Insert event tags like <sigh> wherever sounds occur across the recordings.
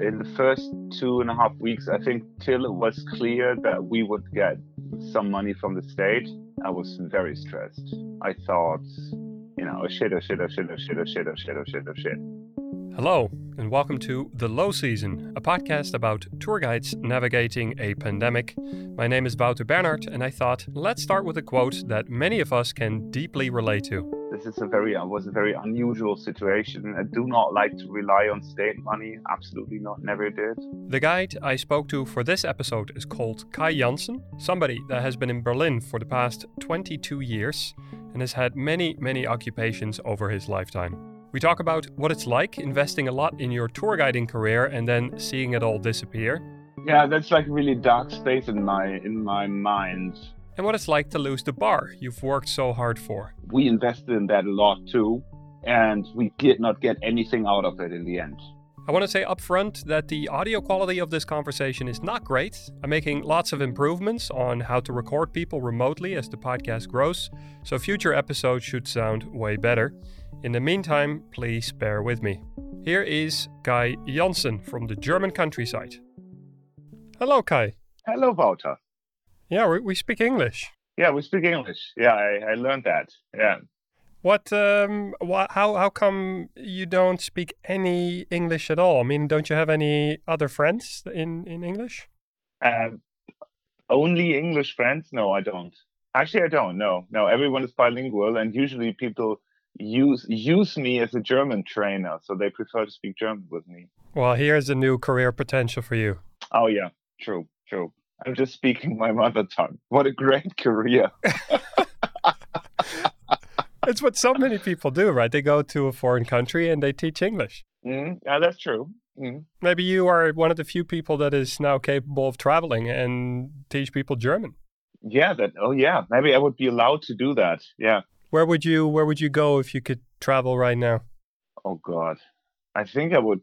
in the first two and a half weeks, I think till it was clear that we would get some money from the state, I was very stressed. I thought, you know, oh shit, oh shit, oh shit, oh shit, oh shit, oh shit, oh shit, oh shit. Hello, and welcome to The Low Season, a podcast about tour guides navigating a pandemic. My name is Wouter Bernhard, and I thought let's start with a quote that many of us can deeply relate to. This is a very uh, was a very unusual situation. I do not like to rely on state money. Absolutely not. Never did. The guide I spoke to for this episode is called Kai Janssen, somebody that has been in Berlin for the past 22 years and has had many, many occupations over his lifetime. We talk about what it's like investing a lot in your tour guiding career and then seeing it all disappear. Yeah, that's like really dark space in my in my mind. And what it's like to lose the bar you've worked so hard for. We invested in that a lot too, and we did not get anything out of it in the end. I want to say upfront that the audio quality of this conversation is not great. I'm making lots of improvements on how to record people remotely as the podcast grows, so future episodes should sound way better. In the meantime, please bear with me. Here is Kai Janssen from the German countryside. Hello, Kai. Hello, Wouter. Yeah, we, we speak English. Yeah, we speak English. Yeah, I, I learned that. Yeah. What? Um. What? How? How come you don't speak any English at all? I mean, don't you have any other friends in in English? Um, only English friends? No, I don't. Actually, I don't. No, no. Everyone is bilingual, and usually people use use me as a German trainer, so they prefer to speak German with me. Well, here's a new career potential for you. Oh yeah, true, true. I'm just speaking my mother tongue. What a great <laughs> career. <laughs> it's what so many people do, right? They go to a foreign country and they teach English. Mm, yeah, that's true. Mm. Maybe you are one of the few people that is now capable of traveling and teach people German. Yeah, that oh yeah, maybe I would be allowed to do that. Yeah. Where would you where would you go if you could travel right now? Oh god. I think I would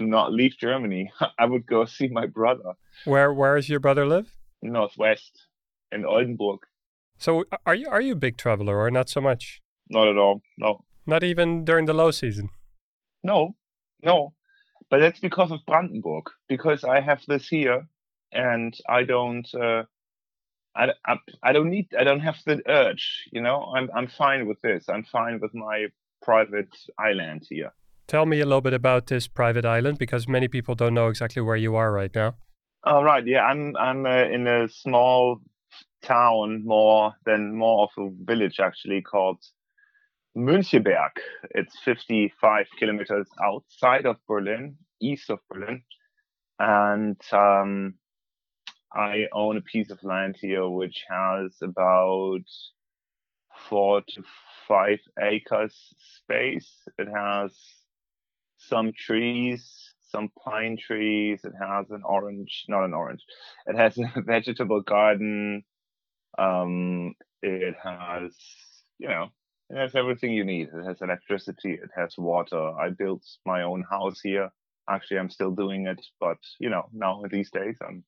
do not leave Germany. <laughs> I would go see my brother. Where where does your brother live? Northwest in Oldenburg. So are you are you a big traveler or not so much? Not at all. No. Not even during the low season. No, no. But that's because of Brandenburg. Because I have this here, and I don't. Uh, I, I, I don't need. I don't have the urge. You know, I'm I'm fine with this. I'm fine with my private island here. Tell me a little bit about this private island because many people don't know exactly where you are right now. Oh right, yeah, I'm I'm uh, in a small town, more than more of a village actually, called Müncheberg. It's 55 kilometers outside of Berlin, east of Berlin, and um, I own a piece of land here which has about four to five acres space. It has some trees, some pine trees. It has an orange, not an orange. It has a <laughs> vegetable garden. Um, it has, you know, it has everything you need. It has electricity. It has water. I built my own house here. Actually, I'm still doing it, but you know, now these days I'm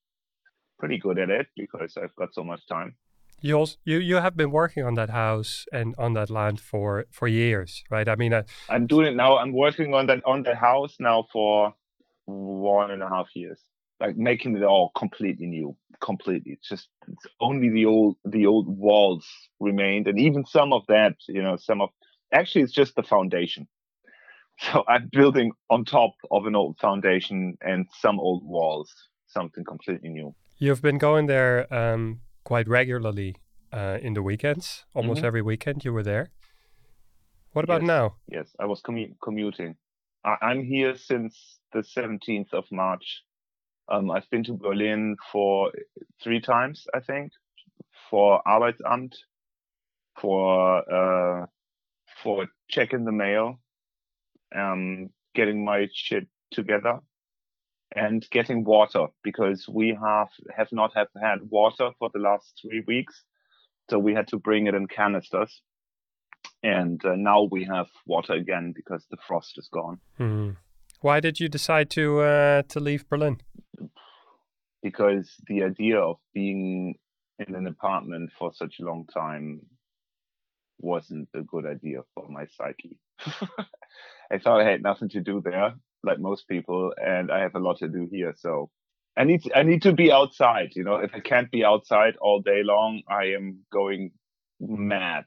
pretty good at it because I've got so much time. You also, you you have been working on that house and on that land for for years, right? I mean, I, I'm doing it now. I'm working on that on the house now for one and a half years, like making it all completely new, completely. It's just it's only the old the old walls remained, and even some of that, you know, some of actually it's just the foundation. <laughs> So I'm building on top of an old foundation and some old walls, something completely new. You've been going there um, quite regularly uh, in the weekends. Almost mm-hmm. every weekend you were there. What about yes. now? Yes, I was commu- commuting. I- am here since the 17th of March. Um, I've been to Berlin for three times, I think, for Arbeitsamt, for uh, for checking the mail, um, getting my shit together, and getting water because we have have not have had water for the last three weeks, so we had to bring it in canisters, and uh, now we have water again because the frost is gone. Mm. Why did you decide to uh, to leave Berlin? Because the idea of being in an apartment for such a long time wasn't a good idea for my psyche. <laughs> I thought I had nothing to do there like most people, and I have a lot to do here. So I need I need to be outside. You know, if I can't be outside all day long, I am going mad.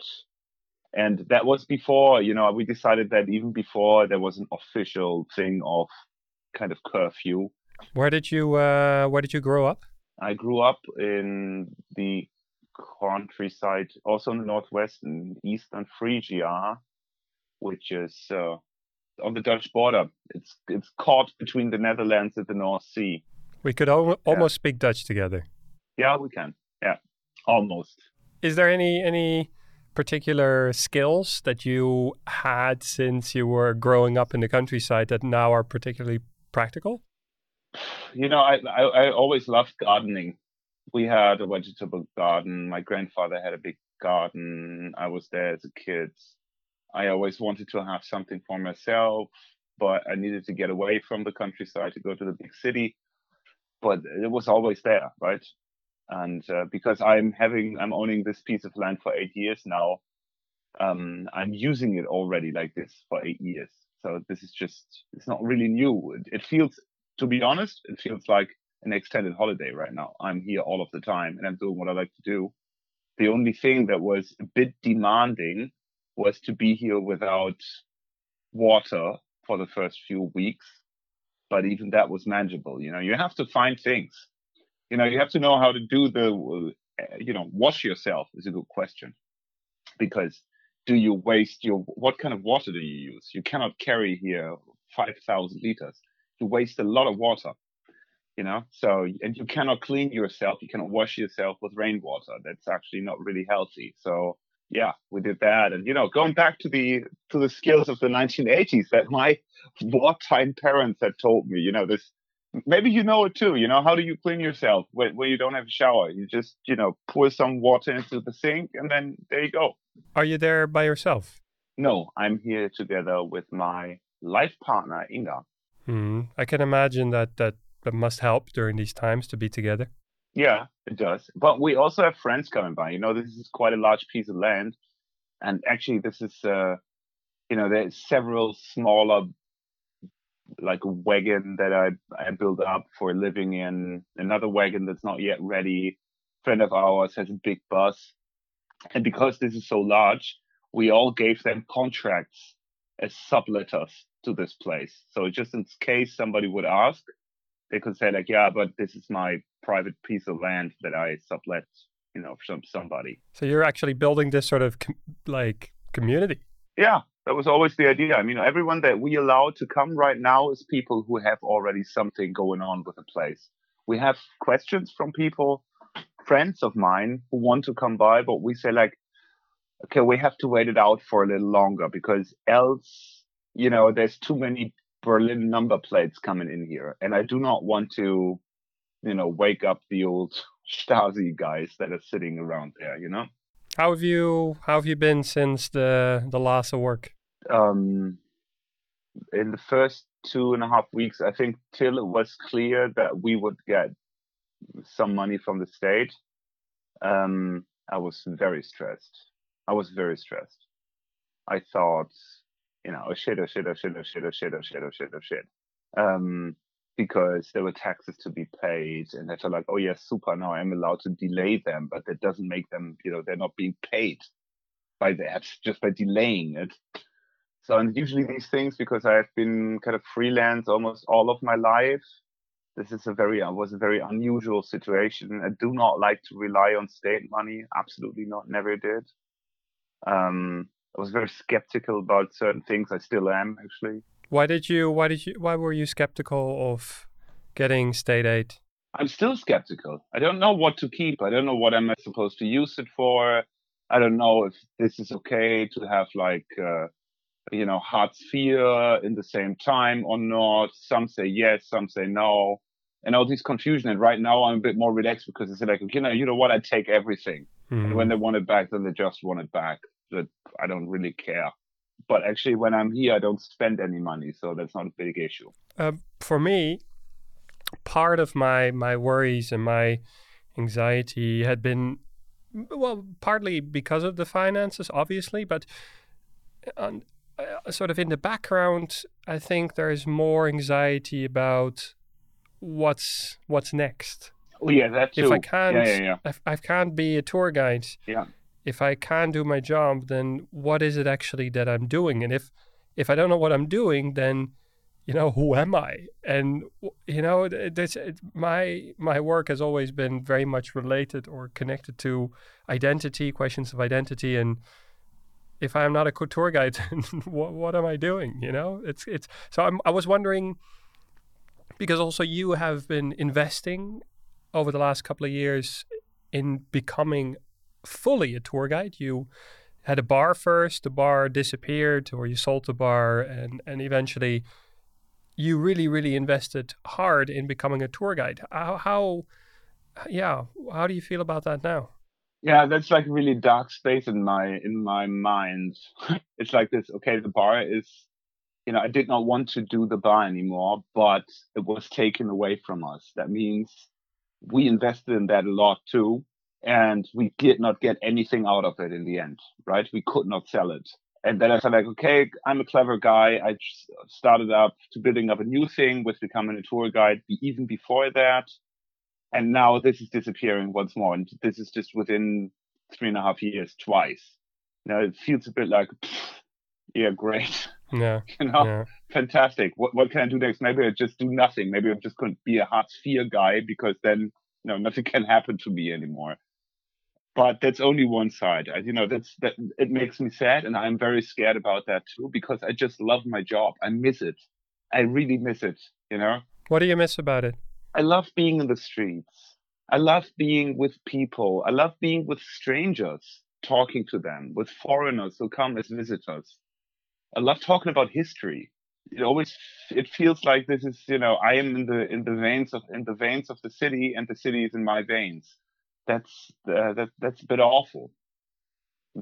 And that was before, you know, we decided that even before there was an official thing of kind of curfew. Where did you uh, Where did you grow up? I grew up in the countryside, also in the northwest, in eastern Frisia, which is uh, on the Dutch border. It's it's caught between the Netherlands and the North Sea. We could al- almost yeah. speak Dutch together. Yeah, we can. Yeah, almost. Is there any any particular skills that you had since you were growing up in the countryside that now are particularly practical? You know, I, I, I always loved gardening. We had a vegetable garden. My grandfather had a big garden. I was there as a kid. I always wanted to have something for myself, but I needed to get away from the countryside to go to the big city. But it was always there, right? and uh, because i'm having i'm owning this piece of land for eight years now um, i'm using it already like this for eight years so this is just it's not really new it, it, feels to be honest it feels like an extended holiday right now i'm here all of the time and i'm doing what i like to do the only thing that was a bit demanding was to be here without water for the first few weeks but even that was manageable. You know you have to find things. You know you have to know how to do the uh, you know wash yourself is a good question. Because do you waste your what kind of water do you use? You cannot carry here 5000 liters. You waste a lot of water you know? So and you cannot clean yourself. You cannot wash yourself with rainwater. That's actually not really healthy. So yeah we did that and you know going back to the to the skills of the 1980s that my wartime parents had told me you know this maybe you know it too. You know, how do you clean yourself when, when you don't have a shower? You just, you know, pour some water into the sink and then there you go. Are you there by yourself? No, I'm here together with my life partner, Inga. Hmm. I can imagine that, that that must help during these times to be together. Yeah, it does. But we also have friends coming by. You know, this is quite a large piece of land. And actually, this is, uh, you know, there's several smaller like wagon that I, I built up for living in, another wagon that's not yet ready. Friend of ours has a big bus. And because this is so large, we all gave them contracts as subletters to this place. So just in case somebody would ask, they could say like, yeah, but this is my private piece of land that I sublet, you know, from somebody. So you're actually building this sort of com- like community. Yeah, that was always the idea. I mean, everyone that we allow to come right now is people who have already something going on with the place. We have questions from people, friends of mine who want to come by, but we say like, okay, we have to wait it out for a little longer because else, you know, there's too many Berlin number plates coming in here. And I do not want to, you know, wake up the old Stasi guys that are sitting around there, you know? How have you how have you been since the the loss of work? Um, in the first two and a half weeks, I think till it was clear that we would get some money from the state, um, I was very stressed. I was very stressed. I thought, you know, oh shit, shit, oh shit, oh shit, oh shit, oh shit, shit, oh shit. Um, because there were taxes to be paid and felt like, oh yeah, super, now I'm allowed to delay them, but that doesn't make them, you know, they're not being paid by that, just by delaying it. So and usually these things, because I've been kind of freelance almost all of my life, this is a very uh, was a very unusual situation. I do not like to rely on state money. Absolutely not. Never did. Um, I was very skeptical about certain things. I still am actually. Why did you? Why did you? Why were you skeptical of getting state aid? I'm still skeptical. I don't know what to keep. I don't know what am I supposed to use it for. I don't know if this is okay to have like, uh, you know, Hartz IV in the same time or not. Some say yes, some say no, and all this confusion. And right now I'm a bit more relaxed because it's like, you know, you know what? I take everything, mm-hmm. and when they want it back, then they just want it back. That I don't really care but actually when i'm here i don't spend any money so that's not a big issue uh, for me part of my my worries and my anxiety had been well partly because of the finances obviously but on uh, sort of in the background, I think there is more anxiety about what's what's next. Oh yeah, that too. If I can't, yeah, yeah, yeah. If I can't be a tour guide, yeah. If I can't do my job, then what is it actually that I'm doing? And if if I don't know what I'm doing, then you know who am I? And you know, this my my work has always been very much related or connected to identity, questions of identity, and if I'm not a tour guide, <laughs> what, what am I doing? You know, it's it's. So I'm, I was wondering because also you have been investing over the last couple of years in becoming fully a tour guide. You had a bar first, the bar disappeared, or you sold the bar, and and eventually you really really invested hard in becoming a tour guide. How, how yeah, how do you feel about that now? yeah that's like really dark space in my in my mind <laughs> it's like this okay the bar is you know i did not want to do the bar anymore but it was taken away from us that means we invested in that a lot too and we did not get anything out of it in the end right? We could not sell it. And then i said like okay i'm a clever guy. I started up to building up a new thing with becoming a tour guide even before that. And now this is disappearing once more and this is just within three and a half years twice. Now it feels a bit like yeah great. <laughs> Yeah <laughs> you know? yeah. fantastic. What, what can i do next? Maybe i just do nothing. Maybe I'm just couldn't be a Hartz IV guy because then you know <laughs> nothing can happen to me anymore but that's only one side I, you know that's that it makes me sad and i'm very scared about that too because i just love my job i miss it i really miss it you know what do you miss about it I love being in the streets. I love being with people. I love being with strangers, talking to them, with foreigners who come as visitors. I love talking about history. It always it feels like this is you know I am in the in the veins of in the veins of the city and the city is in my veins. That's uh, that that's a bit awful.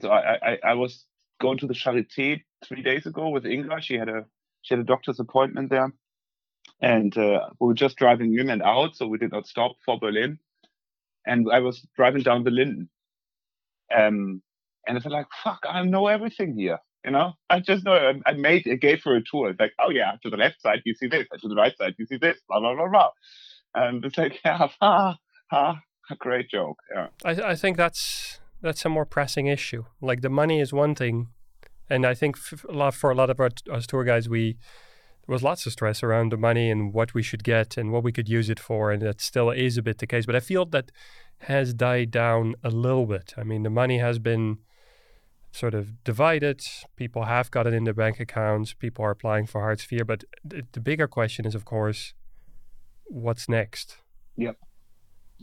So I, I I was going to the Charité three days ago with Inga. She had a she had a doctor's appointment there, and uh, we were just driving in and out, so we did not stop for Berlin. And I was driving down the Linden. Um, and I like, fuck, I know everything here. You know, I just know I, I made, I gave her a tour. It's like, oh yeah, to the left side, you see this. To the right side, you see this. Blah, blah, blah, blah. And it's like, <laughs> yeah, ha, ha, a <laughs> great joke. Yeah. I, I think that's, that's a more pressing issue. Like the money is one thing. And I think a lot, for a lot of our, us tour guys, we, there was lots of stress around the money and what we should get and what we could use it for, and that still is a bit the case. But I feel that has died down a little bit. I mean, the money has been sort of divided. People have got it in their bank accounts. People are applying for Hartz IV. But th- the bigger question is, of course, what's next? Yep.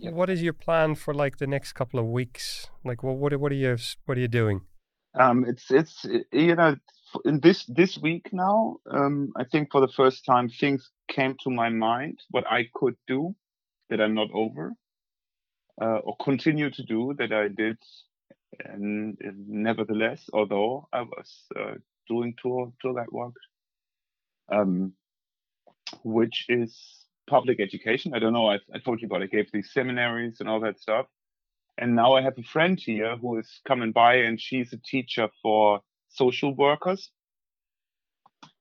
What is your plan for like the next couple of weeks? Like, what what are you what are you doing? Um, it's it's you know in this this week now, um, I think for the first time things came to my mind what I could do that I'm not over, uh, or continue to do that I did, and, and nevertheless, although I was uh, doing tour tour that work, um, which is public education. I don't know. I, I told you about. I gave these seminaries and all that stuff. And now I have a friend here who is coming by, and she's a teacher for social workers,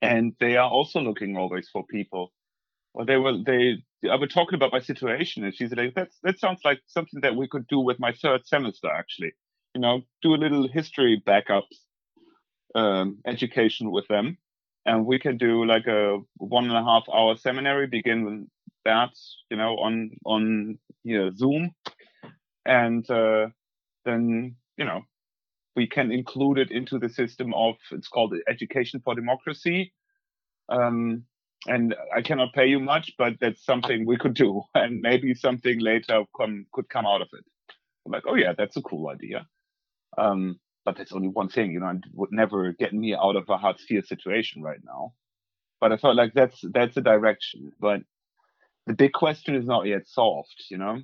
and they are also looking always for people. Well, they were they. I was talking about my situation, and she said, "That's that sounds like something that we could do with my third semester, actually. You know, do a little history backups um, education with them, and we can do like a one and a half hour seminary. Begin that, you know, on on you know Zoom, and uh, then you know we can include it into the system of it's called education for democracy. Um, and i cannot pay you much but that's something we could do. <laughs> And maybe something later come, could come out of it. I'm like oh yeah that's a cool idea. Um, but that's only one thing you know it would never get me out of a Hartz IV situation right now. But i felt like that's that's a direction. But the big question is not yet solved you know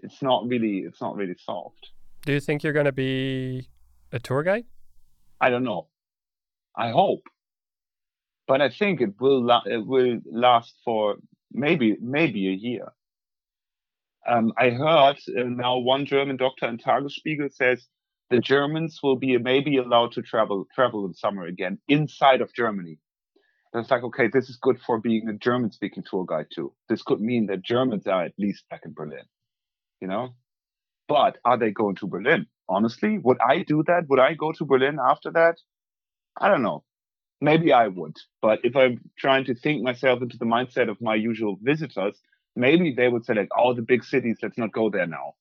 it's not really it's not really solved do you think you're going to be a tour guide? I don't know. I hope, but I think it will la- it will last for maybe maybe a year. Um, I heard uh, now one German doctor in Tagesspiegel says the Germans will be maybe allowed to travel travel in summer again inside of Germany. And it's like, okay, this is good for being a German speaking tour guide too. This could mean that Germans are at least back in Berlin, you know? But are they going to Berlin? Honestly, would I do that? Would I go to Berlin after that? I don't know. Maybe I would. But if I'm trying to think myself into the mindset of my usual visitors, maybe they would say like, oh, the big cities, let's not go there now.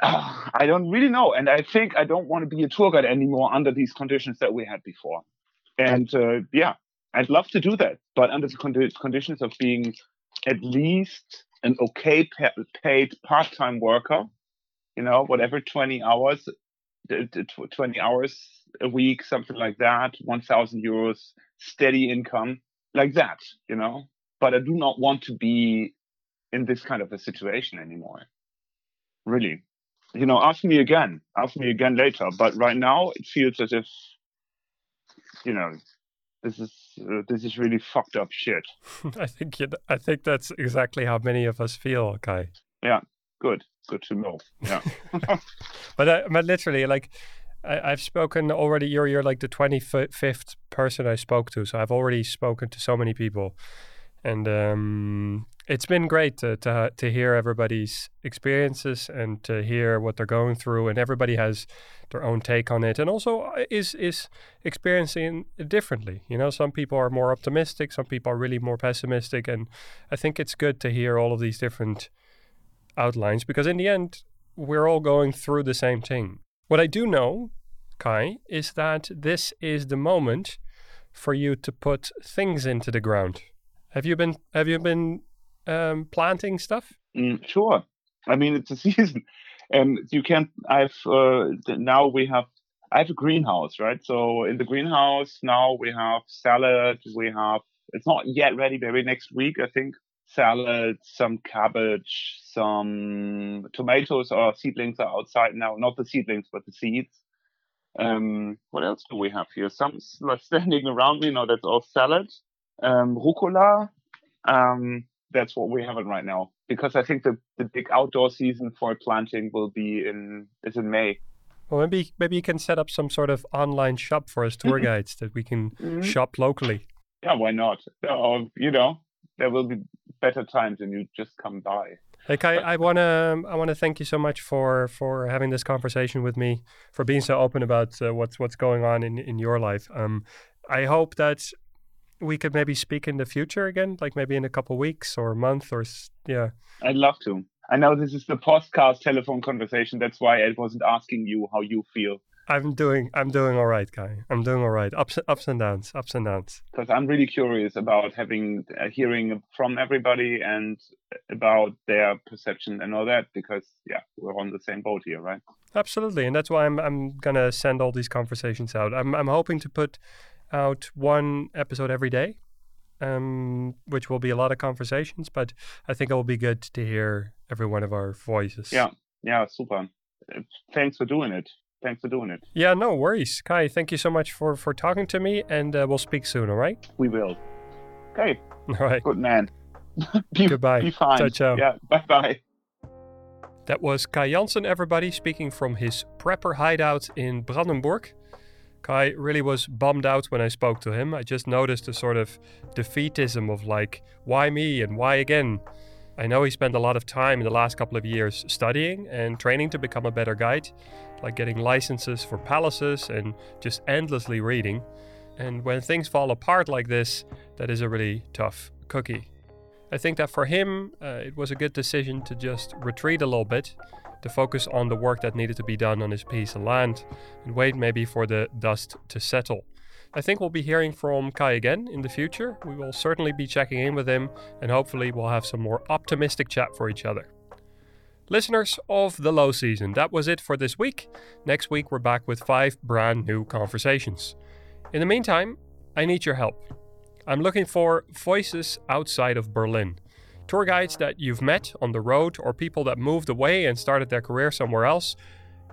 Uh, <sighs> I don't really know. And I think I don't want to be a tour guide anymore under these conditions that we had before. And uh, yeah, I'd love to do that, but under the conditions of being at least an okay paid part-time worker, you know, whatever 20 hours, 20 hours a week, something like that, 1,000 euros steady income, like that, you know. But I do not want to be in this kind of a situation anymore. Really, you know, ask me again, ask me again later. But right now, it feels as if, you know, this is uh, this is really fucked up shit. <laughs> I think you, I think that's exactly how many of us feel, Kai. Yeah, good, good to know. Yeah, <laughs> <laughs> but uh, but literally, like I, have spoken already. You're you're like the twenty fifth person I spoke to, so I've already spoken to so many people, and um, it's been great to, to to hear everybody's experiences and to hear what they're going through, and everybody has their own take on it, and also uh, is is experiencing it differently. You know, some people are more optimistic, some people are really more pessimistic, and I think it's good to hear all of these different outlines because in the end, we're all going through the same thing. What I do know, Kai, is that this is the moment for you to put things into the ground. Have you been Have you been um, planting stuff? Mm, sure. I mean, it's a <laughs> season, and you can. I've uh, now we have. I have a greenhouse, right? So in the greenhouse now we have salad. We have. It's not yet ready. Maybe next week, I think. Salad, some cabbage, some tomatoes or seedlings are outside now. Not the seedlings, but the seeds. Um, what else do we have here? Some standing around me. No, that's all salad. Um, rucola. Um, that's what we're having right now because I think the, the big outdoor season for planting will be in is in May. Well, maybe maybe you can set up some sort of online shop for us tour mm-hmm. guides that we can mm-hmm. shop locally. Yeah, why not? Or, you know, there will be better times and you just come by. Like I, I wanna I wanna thank you so much for for having this conversation with me, for being so open about uh, what's what's going on in in your life. Um, I hope that we could maybe speak in the future again, like maybe in a couple weeks or a month or yeah. I'd love to. I know this is the podcast telephone conversation. That's why I wasn't asking you how you feel. I'm doing I'm doing all right, guy. I'm doing all right. Ups ups and downs, ups and downs. Because I'm really curious about having uh, hearing from everybody and about their perception and all that. Because yeah, we're on the same boat here, right? Absolutely, and that's why I'm I'm gonna send all these conversations out. I'm I'm hoping to put out one episode every day, um, which will be a lot of conversations, but I think it will be good to hear every one of our voices. Yeah, yeah, super. Thanks for doing it. Thanks for doing it. Yeah, no worries. Kai, thank you so much for, for talking to me, and uh, we'll speak soon, all right? We will. Okay. <laughs> All right. Good man. <laughs> be, Goodbye. Be fine. Ciao, ciao. Yeah, <laughs> bye bye. That was Kai Jansen, everybody, speaking from his prepper hideout in Brandenburg. Kai really was bummed out when I spoke to him. I just noticed a sort of defeatism of like, why me and why again? I know he spent a lot of time in the last couple of years studying and training to become a better guide, like getting licenses for palaces and just endlessly reading. And when things fall apart like this, that is a really tough cookie. I think that for him, uh, it was a good decision to just retreat a little bit to focus on the work that needed to be done on his piece of land and wait maybe for the dust to settle. I think we'll be hearing from Kai again in the future. We will certainly be checking in with him and hopefully we'll have some more optimistic chat for each other. Listeners of the low season, that was it for this week. Next week, we're back with five brand new conversations. In the meantime, I need your help. I'm looking for voices outside of Berlin tour guides that you've met on the road or people that moved away and started their career somewhere else.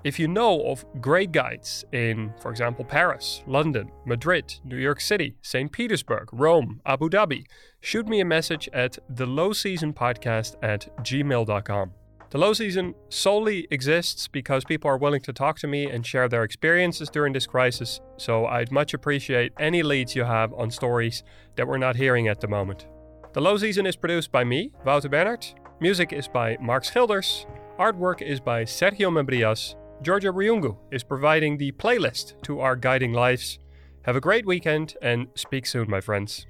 If you know of great guides in, for example, Paris, London, Madrid, New York City, St. Petersburg, Rome, Abu Dhabi, shoot me a message at the low season podcast at gmail.com. The low season solely exists because people are willing to talk to me and share their experiences during this crisis, so I'd much appreciate any leads you have on stories that we're not hearing at the moment. The low season is produced by me, Wouter Bernard. Music is by Mark Schilders. Artwork is by Sergio Membrias. Georgia Ryungu is providing the playlist to our guiding lives. Have a great weekend and speak soon, my friends.